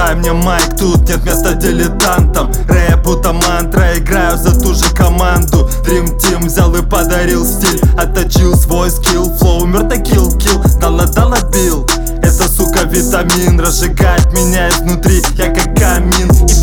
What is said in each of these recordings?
Дай мне mic, тут нет места дилетантам Рэп будто мантра, играю за ту же команду. Dream Team взял и подарил стиль. Отточил свой skill, flow мертво kill, kill Dollar, dollar bill. Это, сука, витамин. Разжигает меня изнутри, я как камин. If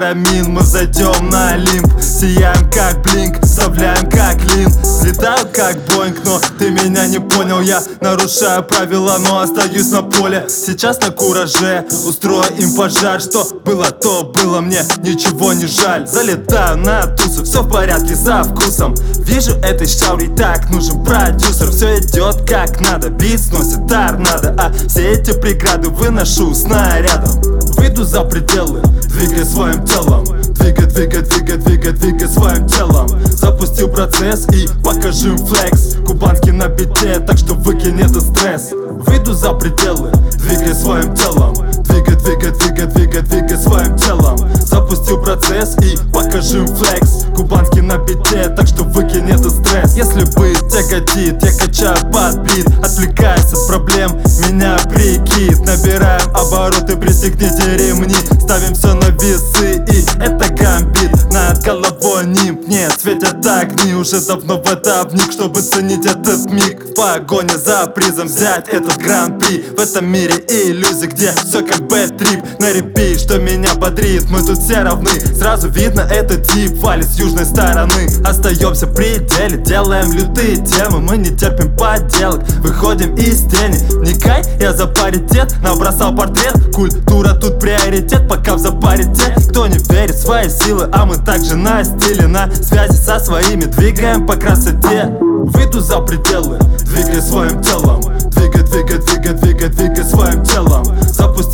mean Мы зайдем на Олимп. Сияем как bling, вставляем как lean. Взлетаю как боинг, но ты меня не понял. Я нарушаю правила, но остаюсь на поле. Сейчас на кураже, устрою им пожар. Что было, то было, мне ничего не жаль. Залетаю на тусу, все в порядке со вкусом. Вижу этой shawty, так нужен продюсер. Все идет как надо, бит сносит торнадо А все эти преграды выношу снарядом. Выйду за пределы, двигай своим телом. Двигай, двигай, двигай, двигай, двигай своим телом. Запустил процесс и покажи им флекс. Кубанский на бите, так что выкинь этот стресс. Выйду за пределы, двигай своим телом Двигай, двигай, двигай, двигай, двигай своим телом. Запустил процесс и покажи флекс. Кубанский на бите, так что выкинь этот стресс. Если быть тяготит, я качаю под бит. Отвлекаясь от проблем, меня прикид. Набираем обороты, пристегните ремни. Ставим все на весы и это гамбит. Над головой нимб, нет, светят огни. Уже давно в это чтобы ценить этот миг. В погоне за призом взять этот гран-при. В этом мире иллюзий, где все как бэт-трип. На репит, что меня бодрит, мы тут все равны. Сразу видно этот тип, валит с южной стороны. Остаемся в пределе, делаем лютые темы Мы не терпим подделок, выходим из тени. Вникай, я за паритет, набросал портрет. Культура тут приоритет, пока в запаре те Кто не верит в свои силы, а мы также на стиле. На связи со своими, двигаем по красоте. Выйду за пределы, двигай своим телом. Двигай, двигай, двигай, двигай, двигай своим телом. Запустил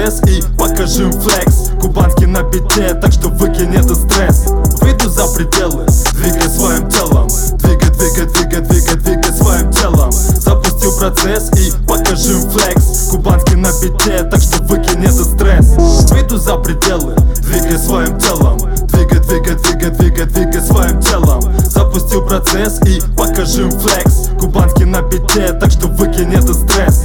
процесс и покажи им флекс. Кубанский на бите, так что выкинь этот стресс. Выйду за пределы, двигай своим телом. Двигай, двигай, двигай, двигай, двигай своим телом. Запустил процесс и покажи им флекс. Кубанский на бите, так что выкинь этот стресс. Выйду за пределы, двигай своим телом. Двигай, двигай, двигай, двигай, двигай своим телом. Запустил процесс и покажи им флекс. Кубанский на бите, так что выкинь этот стресс